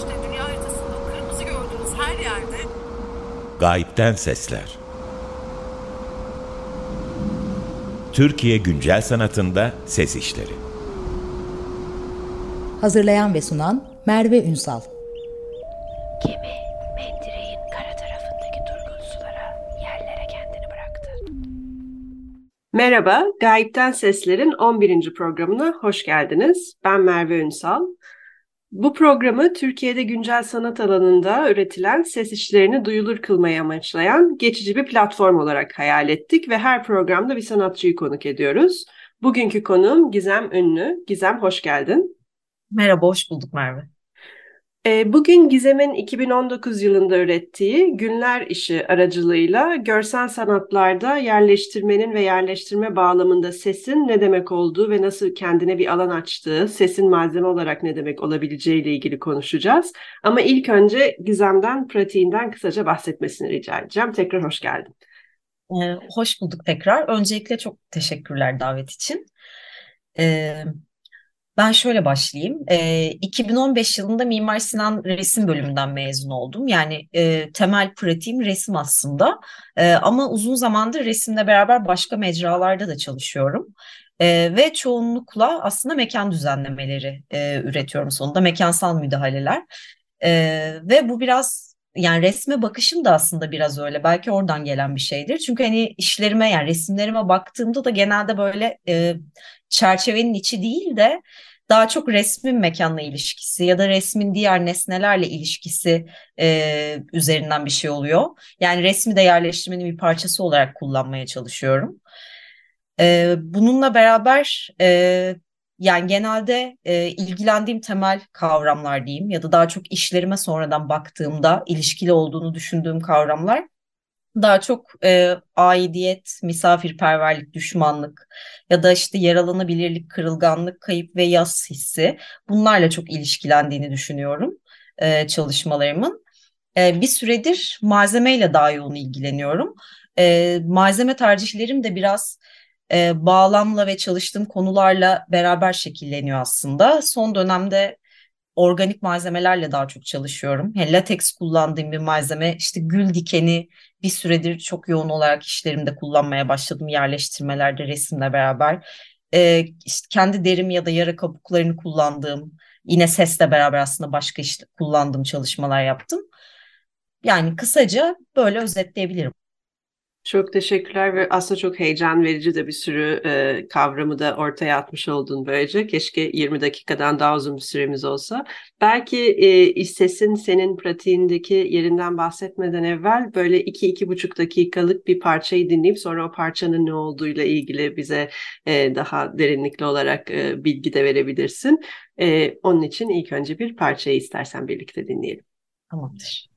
işte dünya haritasında kırmızı gördüğünüz her yerde Gayipten Sesler Türkiye Güncel Sanatında Ses İşleri Hazırlayan ve sunan Merve Ünsal Gemi mendireğin kara tarafındaki durgun sulara yerlere kendini bıraktı. Merhaba, Gayipten Sesler'in 11. programına hoş geldiniz. Ben Merve Ünsal. Bu programı Türkiye'de güncel sanat alanında üretilen ses işlerini duyulur kılmayı amaçlayan geçici bir platform olarak hayal ettik ve her programda bir sanatçıyı konuk ediyoruz. Bugünkü konuğum Gizem Ünlü. Gizem hoş geldin. Merhaba, hoş bulduk Merve. Ee, bugün Gizem'in 2019 yılında ürettiği Günler İşi aracılığıyla görsel sanatlarda yerleştirmenin ve yerleştirme bağlamında sesin ne demek olduğu ve nasıl kendine bir alan açtığı, sesin malzeme olarak ne demek olabileceği ile ilgili konuşacağız. Ama ilk önce Gizem'den, pratiğinden kısaca bahsetmesini rica edeceğim. Tekrar hoş geldin. Ee, hoş bulduk tekrar. Öncelikle çok teşekkürler davet için. Ee, ben şöyle başlayayım. E, 2015 yılında Mimar Sinan resim bölümünden mezun oldum. Yani e, temel pratiğim resim aslında. E, ama uzun zamandır resimle beraber başka mecralarda da çalışıyorum. E, ve çoğunlukla aslında mekan düzenlemeleri e, üretiyorum sonunda. Mekansal müdahaleler. E, ve bu biraz yani resme bakışım da aslında biraz öyle. Belki oradan gelen bir şeydir. Çünkü hani işlerime yani resimlerime baktığımda da genelde böyle e, çerçevenin içi değil de daha çok resmin mekanla ilişkisi ya da resmin diğer nesnelerle ilişkisi e, üzerinden bir şey oluyor. Yani resmi de yerleştirmenin bir parçası olarak kullanmaya çalışıyorum. E, bununla beraber e, yani genelde e, ilgilendiğim temel kavramlar diyeyim ya da daha çok işlerime sonradan baktığımda ilişkili olduğunu düşündüğüm kavramlar daha çok e, aidiyet, misafirperverlik, düşmanlık ya da işte yaralanabilirlik, kırılganlık, kayıp ve yas hissi bunlarla çok ilişkilendiğini düşünüyorum e, çalışmalarımın. E, bir süredir malzemeyle daha yoğun ilgileniyorum. E, malzeme tercihlerim de biraz e, bağlamla ve çalıştığım konularla beraber şekilleniyor aslında. Son dönemde organik malzemelerle daha çok çalışıyorum. Yani latex kullandığım bir malzeme işte gül dikeni bir süredir çok yoğun olarak işlerimde kullanmaya başladım yerleştirmelerde resimle beraber. Ee, işte kendi derim ya da yara kabuklarını kullandığım yine sesle beraber aslında başka işte kullandığım çalışmalar yaptım. Yani kısaca böyle özetleyebilirim. Çok teşekkürler ve aslında çok heyecan verici de bir sürü e, kavramı da ortaya atmış oldun böylece. Keşke 20 dakikadan daha uzun bir süremiz olsa. Belki e, sesin senin pratiğindeki yerinden bahsetmeden evvel böyle 2-2,5 dakikalık bir parçayı dinleyip sonra o parçanın ne olduğuyla ilgili bize e, daha derinlikli olarak e, bilgi de verebilirsin. E, onun için ilk önce bir parçayı istersen birlikte dinleyelim. Tamamdır.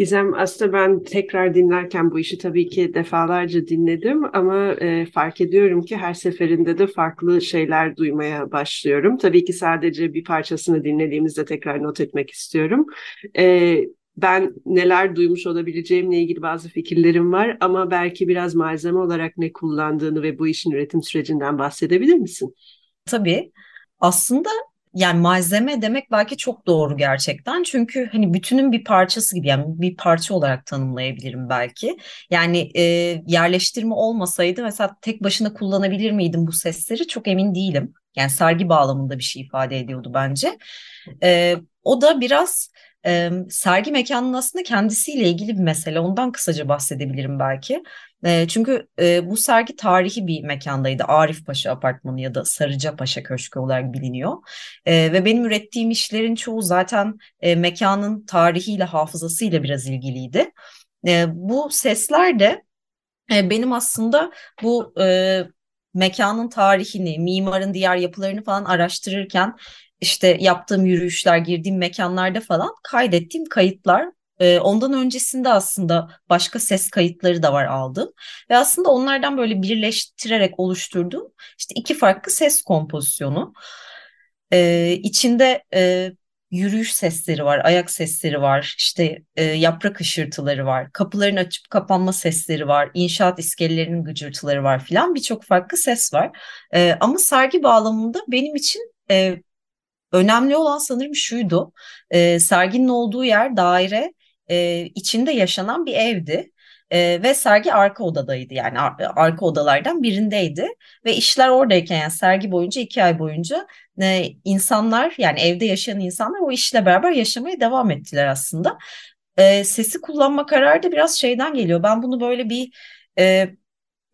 Gizem aslında ben tekrar dinlerken bu işi tabii ki defalarca dinledim ama e, fark ediyorum ki her seferinde de farklı şeyler duymaya başlıyorum. Tabii ki sadece bir parçasını dinlediğimizde tekrar not etmek istiyorum. E, ben neler duymuş olabileceğimle ilgili bazı fikirlerim var ama belki biraz malzeme olarak ne kullandığını ve bu işin üretim sürecinden bahsedebilir misin? Tabii. Aslında yani malzeme demek belki çok doğru gerçekten. Çünkü hani bütünün bir parçası gibi yani bir parça olarak tanımlayabilirim belki. Yani e, yerleştirme olmasaydı mesela tek başına kullanabilir miydim bu sesleri çok emin değilim. Yani sergi bağlamında bir şey ifade ediyordu bence. E, o da biraz e, sergi mekanının aslında kendisiyle ilgili bir mesele. Ondan kısaca bahsedebilirim belki. E, çünkü e, bu sergi tarihi bir mekandaydı. Arif Paşa Apartmanı ya da Sarıca Paşa Köşkü olarak biliniyor. E, ve benim ürettiğim işlerin çoğu zaten e, mekanın tarihiyle, hafızasıyla biraz ilgiliydi. E, bu sesler de e, benim aslında bu e, mekanın tarihini, mimarın diğer yapılarını falan araştırırken işte yaptığım yürüyüşler, girdiğim mekanlarda falan kaydettiğim kayıtlar. Ee, ondan öncesinde aslında başka ses kayıtları da var aldım. Ve aslında onlardan böyle birleştirerek oluşturduğum işte iki farklı ses kompozisyonu. Ee, içinde e, yürüyüş sesleri var, ayak sesleri var, işte e, yaprak ışırtıları var, kapıların açıp kapanma sesleri var, inşaat iskelelerinin gıcırtıları var filan birçok farklı ses var. E, ama sergi bağlamında benim için e, Önemli olan sanırım şuydu. E, serginin olduğu yer daire e, içinde yaşanan bir evdi. E, ve sergi arka odadaydı yani ar arka odalardan birindeydi ve işler oradayken yani sergi boyunca iki ay boyunca e, insanlar yani evde yaşayan insanlar o işle beraber yaşamaya devam ettiler aslında. E, sesi kullanma kararı da biraz şeyden geliyor. Ben bunu böyle bir e,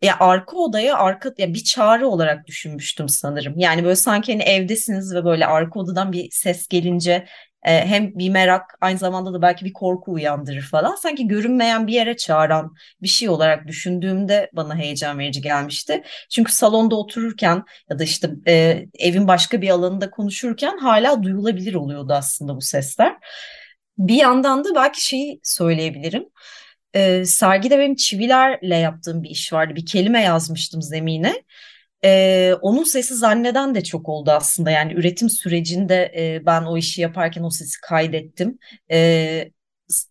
ya arka odaya arka ya bir çağrı olarak düşünmüştüm sanırım. Yani böyle sanki hani evdesiniz ve böyle arka odadan bir ses gelince e, hem bir merak aynı zamanda da belki bir korku uyandırır falan. Sanki görünmeyen bir yere çağıran bir şey olarak düşündüğümde bana heyecan verici gelmişti. Çünkü salonda otururken ya da işte e, evin başka bir alanında konuşurken hala duyulabilir oluyordu aslında bu sesler. Bir yandan da belki şeyi söyleyebilirim e, sergide benim çivilerle yaptığım bir iş vardı. Bir kelime yazmıştım zemine. E, onun sesi zanneden de çok oldu aslında. Yani üretim sürecinde e, ben o işi yaparken o sesi kaydettim. E,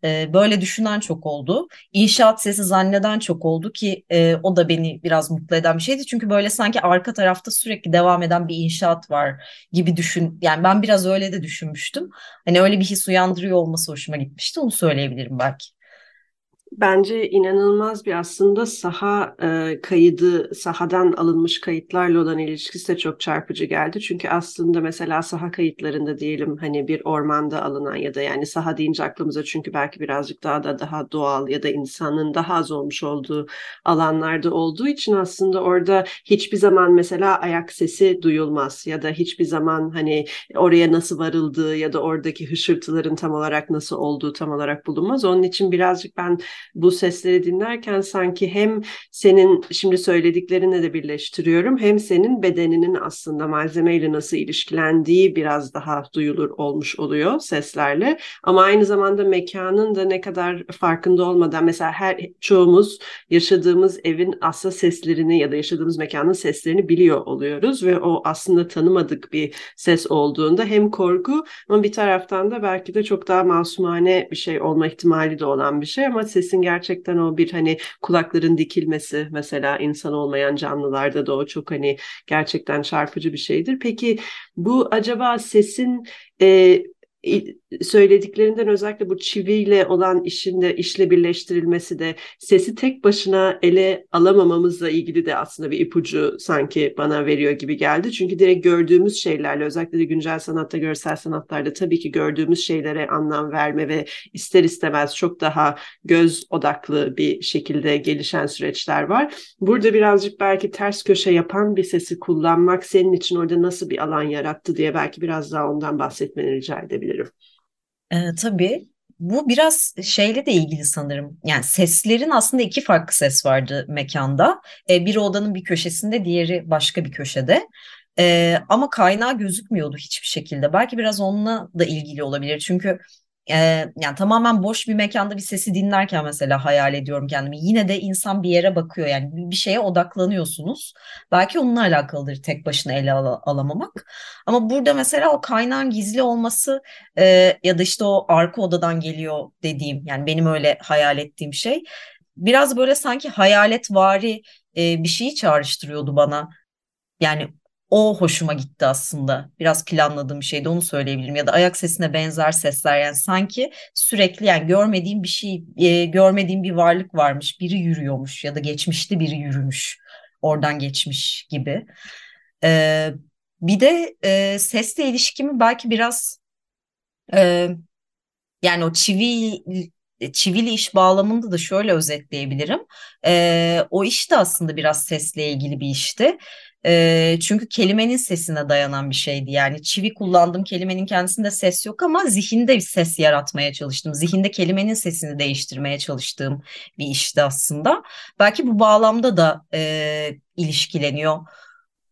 e, böyle düşünen çok oldu. İnşaat sesi zanneden çok oldu ki e, o da beni biraz mutlu eden bir şeydi. Çünkü böyle sanki arka tarafta sürekli devam eden bir inşaat var gibi düşün. Yani ben biraz öyle de düşünmüştüm. Hani öyle bir his uyandırıyor olması hoşuma gitmişti. Onu söyleyebilirim belki. Bence inanılmaz bir aslında saha e, kaydı, sahadan alınmış kayıtlarla olan ilişkisi de çok çarpıcı geldi. Çünkü aslında mesela saha kayıtlarında diyelim hani bir ormanda alınan ya da yani saha deyince aklımıza çünkü belki birazcık daha da daha doğal ya da insanın daha az olmuş olduğu alanlarda olduğu için aslında orada hiçbir zaman mesela ayak sesi duyulmaz ya da hiçbir zaman hani oraya nasıl varıldığı ya da oradaki hışırtıların tam olarak nasıl olduğu tam olarak bulunmaz. Onun için birazcık ben bu sesleri dinlerken sanki hem senin şimdi söylediklerini de birleştiriyorum hem senin bedeninin aslında malzemeyle nasıl ilişkilendiği biraz daha duyulur olmuş oluyor seslerle. Ama aynı zamanda mekanın da ne kadar farkında olmadan mesela her çoğumuz yaşadığımız evin aslında seslerini ya da yaşadığımız mekanın seslerini biliyor oluyoruz ve o aslında tanımadık bir ses olduğunda hem korku ama bir taraftan da belki de çok daha masumane bir şey olma ihtimali de olan bir şey. Ama sesin sesin gerçekten o bir hani kulakların dikilmesi mesela insan olmayan canlılarda da o çok hani gerçekten çarpıcı bir şeydir. Peki bu acaba sesin e, söylediklerinden özellikle bu çiviyle olan işinde işle birleştirilmesi de sesi tek başına ele alamamamızla ilgili de aslında bir ipucu sanki bana veriyor gibi geldi. Çünkü direkt gördüğümüz şeylerle özellikle de güncel sanatta, görsel sanatlarda tabii ki gördüğümüz şeylere anlam verme ve ister istemez çok daha göz odaklı bir şekilde gelişen süreçler var. Burada birazcık belki ters köşe yapan bir sesi kullanmak senin için orada nasıl bir alan yarattı diye belki biraz daha ondan bahsetmeni rica edebilirim Ee, tabii bu biraz şeyle de ilgili sanırım. Yani seslerin aslında iki farklı ses vardı mekanda. Ee, biri odanın bir köşesinde, diğeri başka bir köşede. Ee, ama kaynağı gözükmüyordu hiçbir şekilde. Belki biraz onunla da ilgili olabilir. Çünkü e, yani tamamen boş bir mekanda bir sesi dinlerken mesela hayal ediyorum kendimi. Yine de insan bir yere bakıyor yani bir şeye odaklanıyorsunuz. Belki onunla alakalıdır tek başına ele al alamamak. Ama burada mesela o kaynağın gizli olması e, ya da işte o arka odadan geliyor dediğim yani benim öyle hayal ettiğim şey biraz böyle sanki hayaletvari e, bir şeyi çağrıştırıyordu bana. Yani o hoşuma gitti aslında. Biraz planladığım bir şeydi onu söyleyebilirim. Ya da ayak sesine benzer sesler yani sanki sürekli yani görmediğim bir şey, e, görmediğim bir varlık varmış. Biri yürüyormuş ya da geçmişte biri yürümüş. Oradan geçmiş gibi. E, bir de e, sesle ilişkimi belki biraz e, yani o çivi çivili iş bağlamında da şöyle özetleyebilirim. E, o iş de aslında biraz sesle ilgili bir işti. Çünkü kelimenin sesine dayanan bir şeydi. Yani çivi kullandığım kelimenin kendisinde ses yok ama zihinde bir ses yaratmaya çalıştım. Zihinde kelimenin sesini değiştirmeye çalıştığım bir işti aslında. Belki bu bağlamda da e, ilişkileniyor.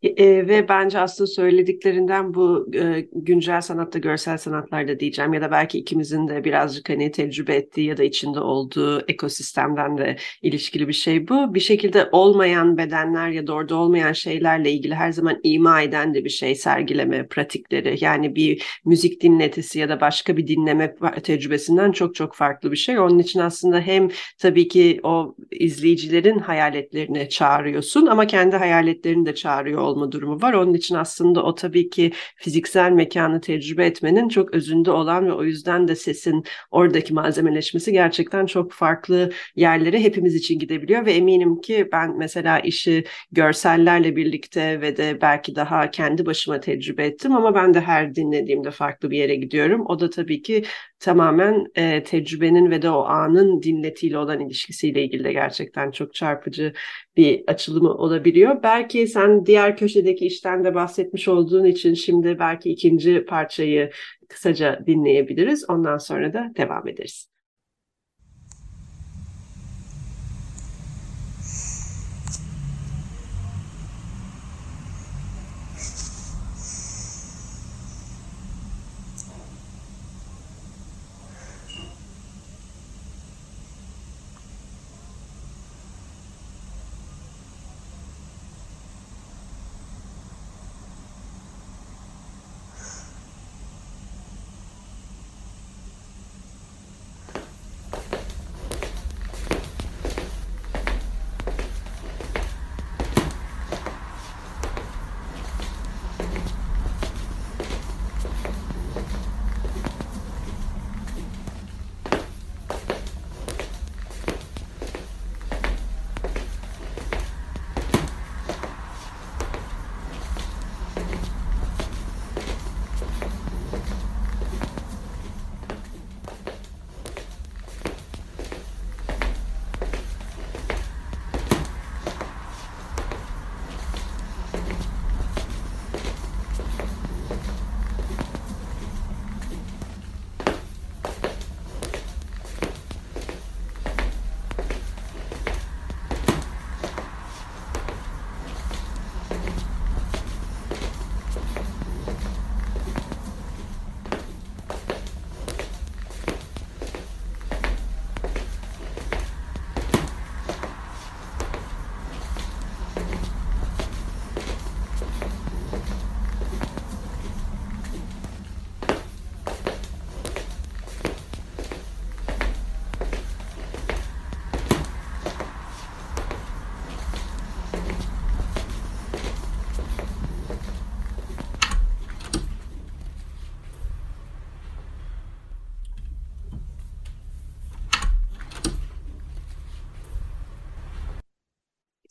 E, ve bence aslında söylediklerinden bu e, güncel sanatta, görsel sanatlarda diyeceğim ya da belki ikimizin de birazcık hani tecrübe ettiği ya da içinde olduğu ekosistemden de ilişkili bir şey bu. Bir şekilde olmayan bedenler ya da orada olmayan şeylerle ilgili her zaman ima eden de bir şey sergileme pratikleri. Yani bir müzik dinletisi ya da başka bir dinleme tecrübesinden çok çok farklı bir şey. Onun için aslında hem tabii ki o izleyicilerin hayaletlerini çağırıyorsun ama kendi hayaletlerini de çağırıyor olma durumu var. Onun için aslında o tabii ki fiziksel mekanı tecrübe etmenin çok özünde olan ve o yüzden de sesin oradaki malzemeleşmesi gerçekten çok farklı yerlere hepimiz için gidebiliyor ve eminim ki ben mesela işi görsellerle birlikte ve de belki daha kendi başıma tecrübe ettim ama ben de her dinlediğimde farklı bir yere gidiyorum. O da tabii ki tamamen e, tecrübenin ve de o anın dinletiyle olan ilişkisiyle ilgili de gerçekten çok çarpıcı bir açılımı olabiliyor. Belki sen diğer köşedeki işten de bahsetmiş olduğun için şimdi belki ikinci parçayı kısaca dinleyebiliriz. Ondan sonra da devam ederiz.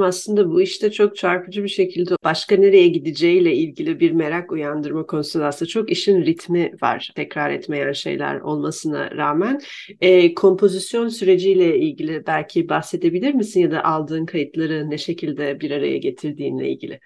Aslında bu işte çok çarpıcı bir şekilde başka nereye gideceğiyle ilgili bir merak uyandırma konusunda aslında çok işin ritmi var. Tekrar etmeyen şeyler olmasına rağmen. E, kompozisyon süreciyle ilgili belki bahsedebilir misin ya da aldığın kayıtları ne şekilde bir araya getirdiğinle ilgili?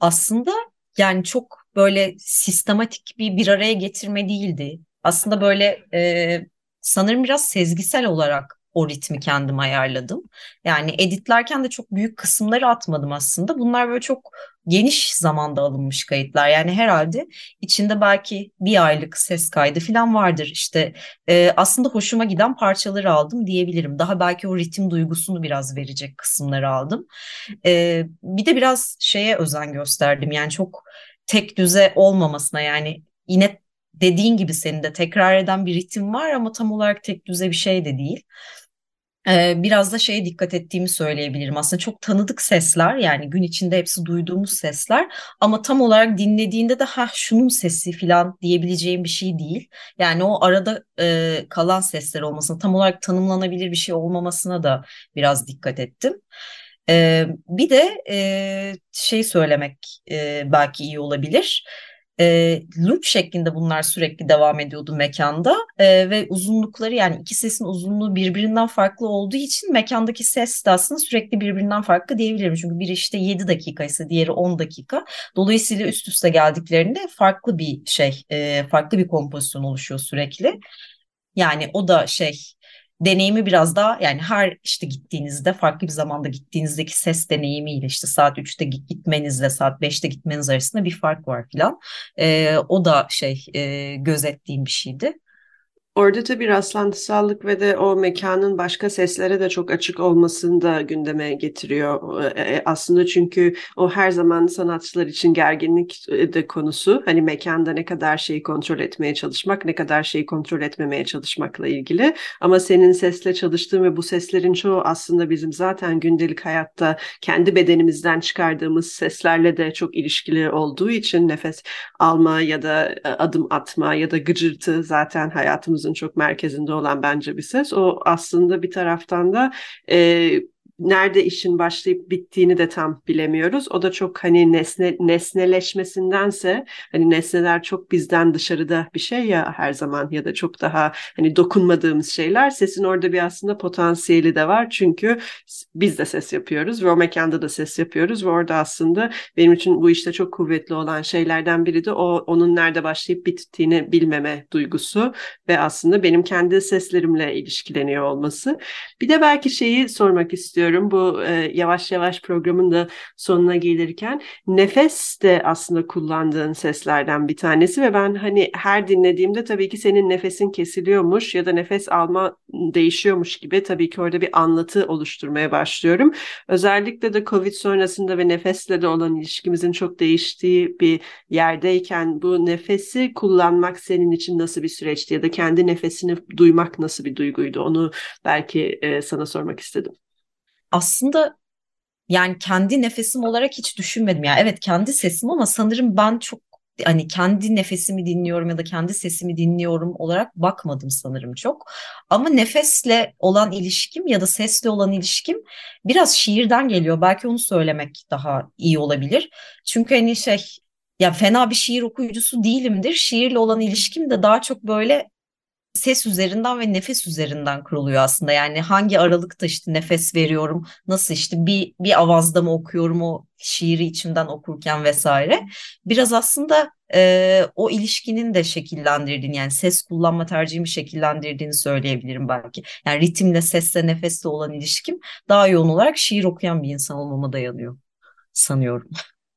Aslında yani çok böyle sistematik bir bir araya getirme değildi. Aslında böyle e, sanırım biraz sezgisel olarak o ritmi kendim ayarladım. Yani editlerken de çok büyük kısımları atmadım aslında. Bunlar böyle çok geniş zamanda alınmış kayıtlar. Yani herhalde içinde belki bir aylık ses kaydı falan vardır. İşte e, aslında hoşuma giden parçaları aldım diyebilirim. Daha belki o ritim duygusunu biraz verecek kısımları aldım. E, bir de biraz şeye özen gösterdim. Yani çok tek düze olmamasına yani yine dediğin gibi senin de tekrar eden bir ritim var ama tam olarak tek düze bir şey de değil. Biraz da şeye dikkat ettiğimi söyleyebilirim. Aslında çok tanıdık sesler yani gün içinde hepsi duyduğumuz sesler ama tam olarak dinlediğinde de ha şunun sesi falan diyebileceğim bir şey değil. Yani o arada e, kalan sesler olmasına tam olarak tanımlanabilir bir şey olmamasına da biraz dikkat ettim. Ee, bir de e, şey söylemek e, belki iyi olabilir e, loop şeklinde bunlar sürekli devam ediyordu mekanda e, ve uzunlukları yani iki sesin uzunluğu birbirinden farklı olduğu için mekandaki ses de aslında sürekli birbirinden farklı diyebilirim. Çünkü biri işte 7 dakika ise diğeri 10 dakika. Dolayısıyla üst üste geldiklerinde farklı bir şey, e, farklı bir kompozisyon oluşuyor sürekli. Yani o da şey deneyimi biraz daha yani her işte gittiğinizde farklı bir zamanda gittiğinizdeki ses deneyimiyle işte saat 3'te gitmenizle saat 5'te gitmeniz arasında bir fark var filan. E, o da şey e, gözettiğim bir şeydi. Orada tabii rastlantısallık ve de o mekanın başka seslere de çok açık olmasını da gündeme getiriyor. E, e, aslında çünkü o her zaman sanatçılar için gerginlik e, de konusu. Hani mekanda ne kadar şeyi kontrol etmeye çalışmak, ne kadar şeyi kontrol etmemeye çalışmakla ilgili. Ama senin sesle çalıştığın ve bu seslerin çoğu aslında bizim zaten gündelik hayatta kendi bedenimizden çıkardığımız seslerle de çok ilişkili olduğu için nefes alma ya da adım atma ya da gıcırtı zaten hayatımız hayatımızın çok merkezinde olan bence bir ses. O aslında bir taraftan da e, nerede işin başlayıp bittiğini de tam bilemiyoruz. O da çok hani nesne nesneleşmesindense hani nesneler çok bizden dışarıda bir şey ya her zaman ya da çok daha hani dokunmadığımız şeyler sesin orada bir aslında potansiyeli de var. Çünkü biz de ses yapıyoruz ve o mekanda da ses yapıyoruz ve orada aslında benim için bu işte çok kuvvetli olan şeylerden biri de o onun nerede başlayıp bittiğini bilmeme duygusu ve aslında benim kendi seslerimle ilişkileniyor olması. Bir de belki şeyi sormak istiyorum istiyorum bu e, yavaş yavaş programın da sonuna gelirken. Nefes de aslında kullandığın seslerden bir tanesi ve ben hani her dinlediğimde tabii ki senin nefesin kesiliyormuş ya da nefes alma değişiyormuş gibi tabii ki orada bir anlatı oluşturmaya başlıyorum. Özellikle de Covid sonrasında ve nefesle de olan ilişkimizin çok değiştiği bir yerdeyken bu nefesi kullanmak senin için nasıl bir süreçti ya da kendi nefesini duymak nasıl bir duyguydu? Onu belki e, sana sormak istedim aslında yani kendi nefesim olarak hiç düşünmedim. Yani evet kendi sesim ama sanırım ben çok hani kendi nefesimi dinliyorum ya da kendi sesimi dinliyorum olarak bakmadım sanırım çok. Ama nefesle olan ilişkim ya da sesle olan ilişkim biraz şiirden geliyor. Belki onu söylemek daha iyi olabilir. Çünkü hani şey ya fena bir şiir okuyucusu değilimdir. Şiirle olan ilişkim de daha çok böyle ses üzerinden ve nefes üzerinden kuruluyor aslında. Yani hangi aralıkta işte nefes veriyorum, nasıl işte bir bir avazda mı okuyorum o şiiri içimden okurken vesaire. Biraz aslında e, o ilişkinin de şekillendirdiğini yani ses kullanma tercihimi şekillendirdiğini söyleyebilirim belki. Yani ritimle, sesle, nefesle olan ilişkim daha yoğun olarak şiir okuyan bir insan olmama dayanıyor sanıyorum.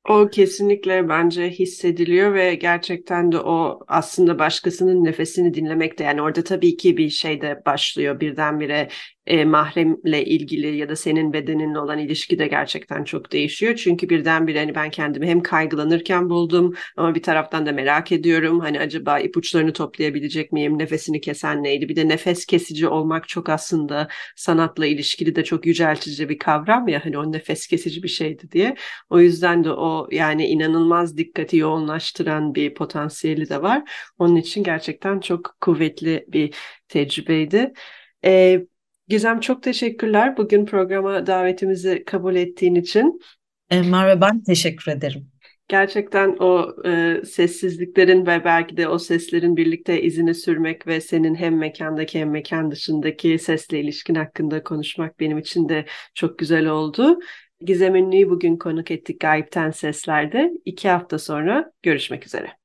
O kesinlikle bence hissediliyor ve gerçekten de o aslında başkasının nefesini dinlemek de yani orada tabii ki bir şey de başlıyor birdenbire e, mahremle ilgili ya da senin bedeninle olan ilişki de gerçekten çok değişiyor. Çünkü birdenbire hani ben kendimi hem kaygılanırken buldum ama bir taraftan da merak ediyorum. Hani acaba ipuçlarını toplayabilecek miyim? Nefesini kesen neydi? Bir de nefes kesici olmak çok aslında sanatla ilişkili de çok yüceltici bir kavram ya. Hani o nefes kesici bir şeydi diye. O yüzden de o yani inanılmaz dikkati yoğunlaştıran bir potansiyeli de var. Onun için gerçekten çok kuvvetli bir tecrübeydi. Ee, Gizem çok teşekkürler bugün programa davetimizi kabul ettiğin için. E, Merve ben teşekkür ederim. Gerçekten o e, sessizliklerin ve belki de o seslerin birlikte izini sürmek ve senin hem mekandaki hem mekan dışındaki sesle ilişkin hakkında konuşmak benim için de çok güzel oldu. Gizem Ünlü'yü bugün konuk ettik Gayipten Sesler'de. İki hafta sonra görüşmek üzere.